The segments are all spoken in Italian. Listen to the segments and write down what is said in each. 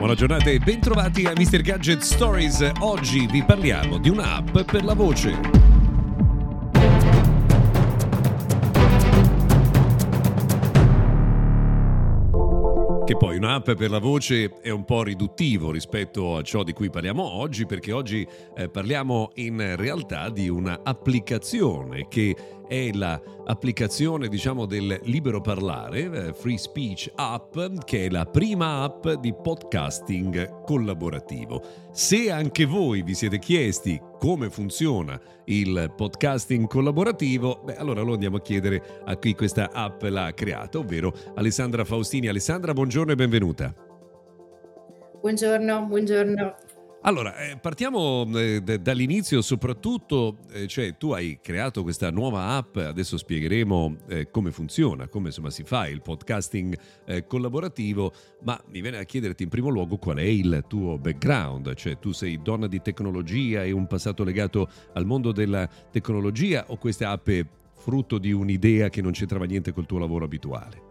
Buona giornata e bentrovati a Mr. Gadget Stories. Oggi vi parliamo di un'app per la voce. Che poi un'app per la voce è un po' riduttivo rispetto a ciò di cui parliamo oggi, perché oggi eh, parliamo in realtà di un'applicazione che è l'applicazione diciamo del libero parlare, eh, Free Speech App, che è la prima app di podcasting collaborativo. Se anche voi vi siete chiesti come funziona il podcasting collaborativo, beh, allora lo andiamo a chiedere a chi questa app l'ha creata, ovvero Alessandra Faustini. Alessandra, buongiorno e benvenuta. Buongiorno, buongiorno. Allora, eh, partiamo eh, d- dall'inizio, soprattutto, eh, cioè tu hai creato questa nuova app, adesso spiegheremo eh, come funziona, come insomma si fa il podcasting eh, collaborativo, ma mi viene a chiederti in primo luogo qual è il tuo background, cioè tu sei donna di tecnologia, hai un passato legato al mondo della tecnologia o questa app è frutto di un'idea che non c'entrava niente col tuo lavoro abituale?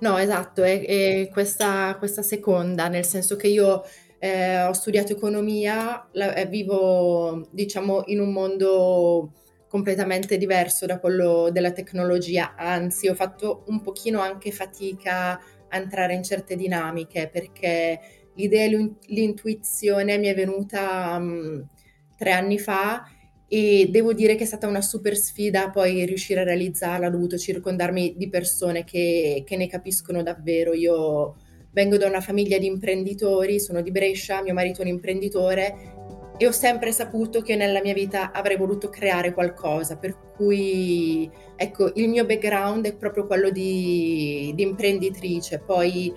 No, esatto, è, è questa, questa seconda, nel senso che io eh, ho studiato economia, la, eh, vivo diciamo in un mondo completamente diverso da quello della tecnologia, anzi ho fatto un pochino anche fatica a entrare in certe dinamiche perché l'idea e l'intuizione mi è venuta um, tre anni fa e devo dire che è stata una super sfida poi riuscire a realizzarla, ho dovuto circondarmi di persone che, che ne capiscono davvero. Io vengo da una famiglia di imprenditori, sono di Brescia, mio marito è un imprenditore e ho sempre saputo che nella mia vita avrei voluto creare qualcosa, per cui ecco, il mio background è proprio quello di, di imprenditrice, poi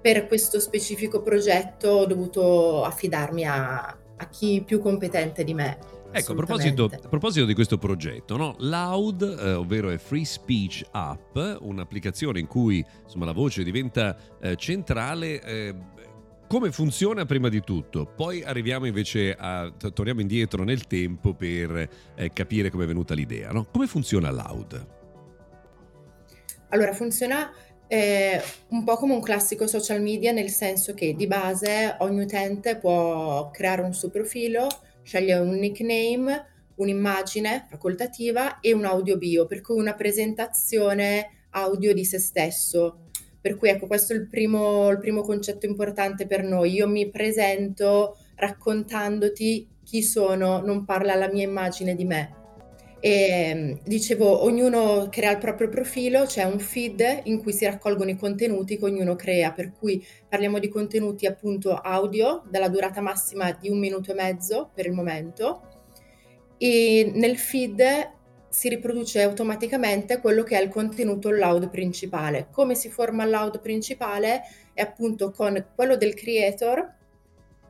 per questo specifico progetto ho dovuto affidarmi a, a chi più competente di me. Ecco, a proposito, a proposito, di questo progetto, no? Loud, eh, ovvero è Free Speech App, un'applicazione in cui insomma, la voce diventa eh, centrale. Eh, come funziona prima di tutto? Poi arriviamo invece a. torniamo indietro nel tempo per eh, capire come è venuta l'idea. No? Come funziona Loud? Allora, funziona eh, un po' come un classico social media, nel senso che di base ogni utente può creare un suo profilo sceglie un nickname, un'immagine facoltativa e un audio bio, per cui una presentazione audio di se stesso. Per cui ecco, questo è il primo, il primo concetto importante per noi. Io mi presento raccontandoti chi sono, non parla la mia immagine di me. E dicevo, ognuno crea il proprio profilo, c'è un feed in cui si raccolgono i contenuti che ognuno crea, per cui parliamo di contenuti appunto audio dalla durata massima di un minuto e mezzo per il momento e nel feed si riproduce automaticamente quello che è il contenuto loud principale. Come si forma il loud principale? È appunto con quello del creator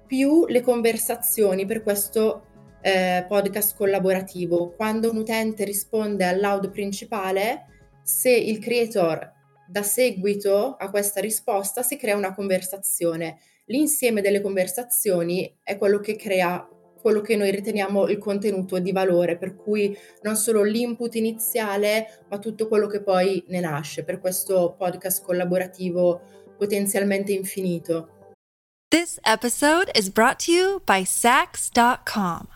più le conversazioni per questo eh, podcast collaborativo. Quando un utente risponde all'audio principale, se il creator dà seguito a questa risposta, si crea una conversazione. L'insieme delle conversazioni è quello che crea quello che noi riteniamo il contenuto di valore, per cui non solo l'input iniziale, ma tutto quello che poi ne nasce per questo podcast collaborativo potenzialmente infinito. This episode is brought to you by Sax.com.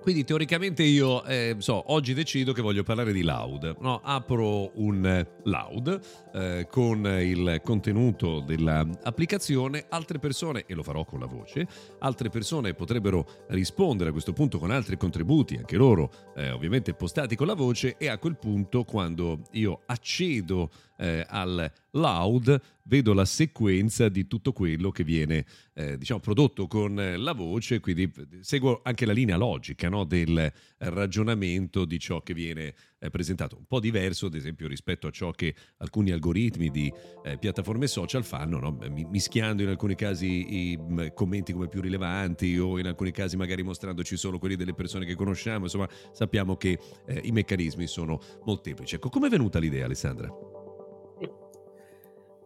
Quindi teoricamente io eh, so, oggi decido che voglio parlare di Loud. No, apro un Loud eh, con il contenuto dell'applicazione. Altre persone, e lo farò con la voce, altre persone potrebbero rispondere a questo punto con altri contributi, anche loro eh, ovviamente postati con la voce. E a quel punto, quando io accedo eh, al loud vedo la sequenza di tutto quello che viene eh, diciamo prodotto con la voce quindi seguo anche la linea logica no, del ragionamento di ciò che viene eh, presentato un po' diverso ad esempio rispetto a ciò che alcuni algoritmi di eh, piattaforme social fanno no? mischiando in alcuni casi i commenti come più rilevanti o in alcuni casi magari mostrandoci solo quelli delle persone che conosciamo insomma sappiamo che eh, i meccanismi sono molteplici ecco come è venuta l'idea Alessandra?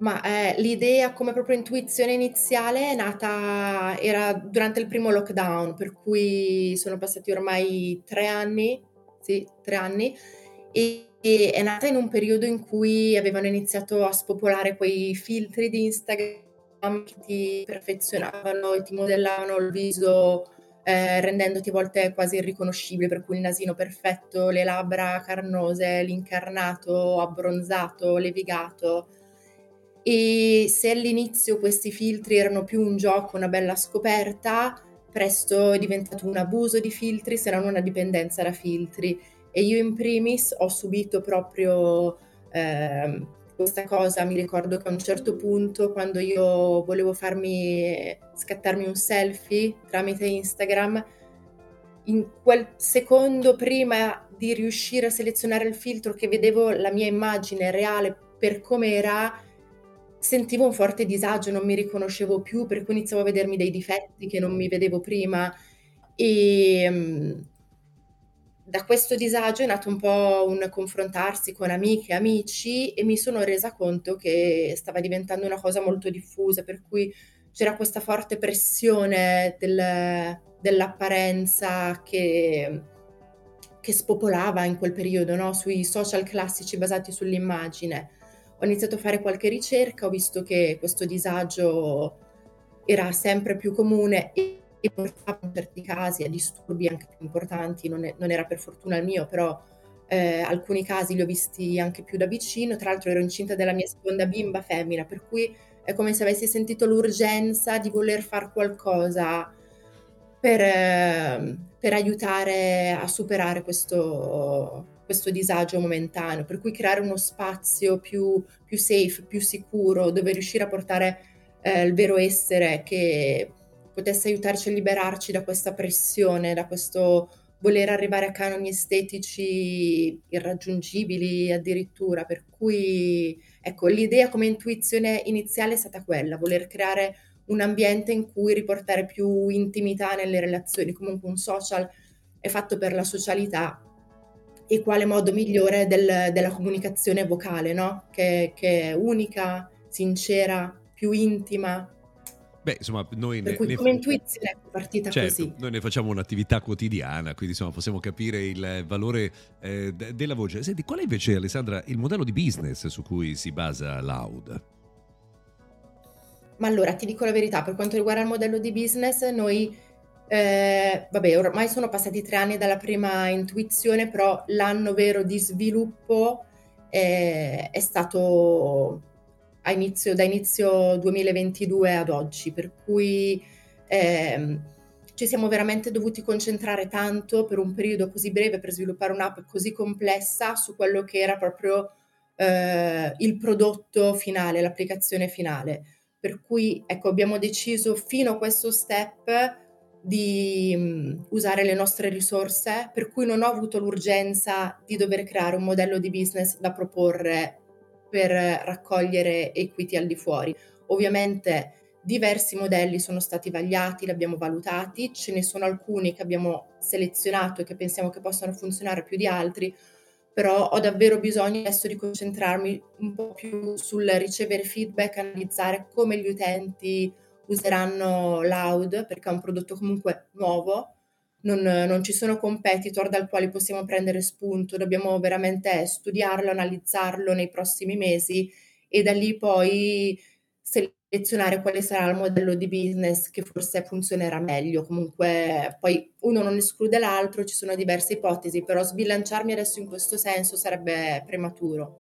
Ma eh, l'idea come proprio intuizione iniziale è nata, era durante il primo lockdown, per cui sono passati ormai tre anni, sì, tre anni, e, e è nata in un periodo in cui avevano iniziato a spopolare quei filtri di Instagram che ti perfezionavano e ti modellavano il viso eh, rendendoti a volte quasi irriconoscibile, per cui il nasino perfetto, le labbra carnose, l'incarnato abbronzato, levigato e se all'inizio questi filtri erano più un gioco, una bella scoperta, presto è diventato un abuso di filtri, se non una dipendenza da filtri. E io in primis ho subito proprio eh, questa cosa, mi ricordo che a un certo punto quando io volevo farmi scattarmi un selfie tramite Instagram, in quel secondo prima di riuscire a selezionare il filtro che vedevo la mia immagine reale per come era, sentivo un forte disagio, non mi riconoscevo più, per cui iniziavo a vedermi dei difetti che non mi vedevo prima e um, da questo disagio è nato un po' un confrontarsi con amiche e amici e mi sono resa conto che stava diventando una cosa molto diffusa, per cui c'era questa forte pressione del, dell'apparenza che, che, spopolava in quel periodo no? sui social classici basati sull'immagine ho iniziato a fare qualche ricerca, ho visto che questo disagio era sempre più comune e, portava in certi casi a disturbi anche più importanti, non, è, non era per fortuna il mio, però eh, alcuni casi li ho visti anche più da vicino, tra l'altro ero incinta della mia seconda bimba femmina, per cui è come se avessi sentito l'urgenza di voler fare qualcosa per, eh, per aiutare a superare questo, questo disagio momentaneo, per cui creare uno spazio più, più safe, più sicuro, dove riuscire a portare eh, il vero essere che potesse aiutarci a liberarci da questa pressione, da questo voler arrivare a canoni estetici irraggiungibili addirittura, per cui ecco, l'idea come intuizione iniziale è stata quella, voler creare un ambiente in cui riportare più intimità nelle relazioni, comunque un social è fatto per la socialità e quale modo migliore del, della comunicazione vocale, no? Che, che, è unica, sincera, più intima. Beh, insomma, noi per ne, cui come ne... intuizione è partita certo, così. Noi ne facciamo un'attività quotidiana, quindi insomma possiamo capire il valore eh, d- della voce. Senti, qual è invece, Alessandra, il modello di business su cui si basa Loud? Ma allora, ti dico la verità, per quanto riguarda il modello di business, noi eh, vabbè, ormai sono passati tre anni dalla prima intuizione, però l'anno vero di sviluppo eh, è stato inizio, da inizio 2022 ad oggi, per cui eh, ci siamo veramente dovuti concentrare tanto per un periodo così breve per sviluppare un'app così complessa su quello che era proprio eh, il prodotto finale, l'applicazione finale. Per cui ecco, abbiamo deciso fino a questo step di um, usare le nostre risorse, per cui non ho avuto l'urgenza di dover creare un modello di business da proporre per raccogliere equity al di fuori. Ovviamente diversi modelli sono stati vagliati, li abbiamo valutati, ce ne sono alcuni che abbiamo selezionato e che pensiamo che possano funzionare più di altri, però ho davvero bisogno adesso di concentrarmi un po' più sul ricevere feedback, analizzare come gli utenti useranno Loud perché è un prodotto comunque nuovo, non, non, ci sono competitor dal quale possiamo prendere spunto, dobbiamo veramente studiarlo, analizzarlo nei prossimi mesi e da lì poi selezionare quale sarà il modello di business che forse funzionerà meglio. Comunque poi uno non esclude l'altro, ci sono diverse ipotesi, però sbilanciarmi adesso in questo senso sarebbe prematuro.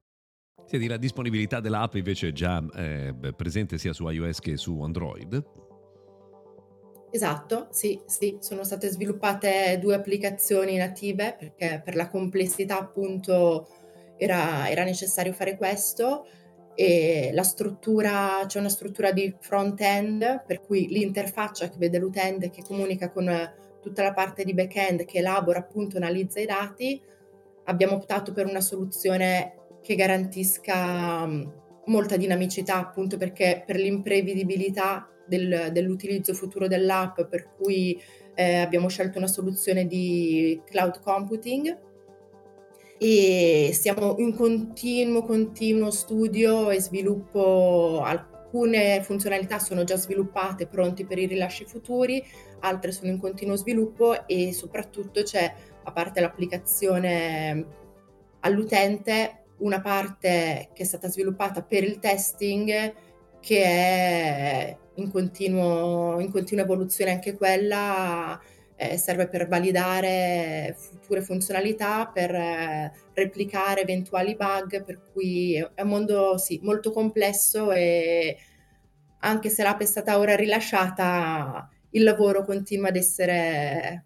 Senti, la disponibilità dell'app invece è già eh, presente sia su iOS che su Android? Esatto, sì, sì, sono state sviluppate due applicazioni native perché per la complessità appunto era, era necessario fare questo e la struttura, c'è una struttura di front-end per cui l'interfaccia che vede l'utente che comunica con tutta la parte di back-end che elabora appunto, analizza i dati, abbiamo optato per una soluzione che garantisca mm, molta dinamicità, appunto perché per l'imprevedibilità del, dell'utilizzo futuro dell'app, per cui eh, abbiamo scelto una soluzione di cloud computing e siamo in continuo, continuo studio e sviluppo. Alcune funzionalità sono già sviluppate, pronti per i rilasci futuri, altre sono in continuo sviluppo e soprattutto c'è, a parte l'applicazione all'utente, una parte che è stata sviluppata per il testing che è in, continuo, in continua evoluzione anche quella, eh, serve per validare future funzionalità, per eh, replicare eventuali bug, per cui è un mondo sì, molto complesso e anche se l'app è stata ora rilasciata, il lavoro continua ad essere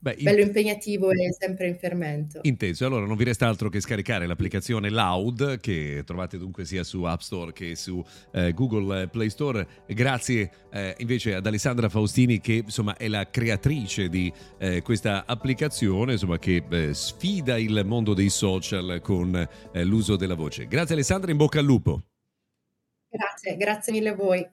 Beh, bello impegnativo e sempre in fermento. Inteso, allora non vi resta altro che scaricare l'applicazione Loud che trovate dunque sia su App Store che su eh, Google Play Store. Grazie eh, invece ad Alessandra Faustini che insomma è la creatrice di eh, questa applicazione insomma, che eh, sfida il mondo dei social con eh, l'uso della voce. Grazie Alessandra, in bocca al lupo. Grazie, grazie mille a voi.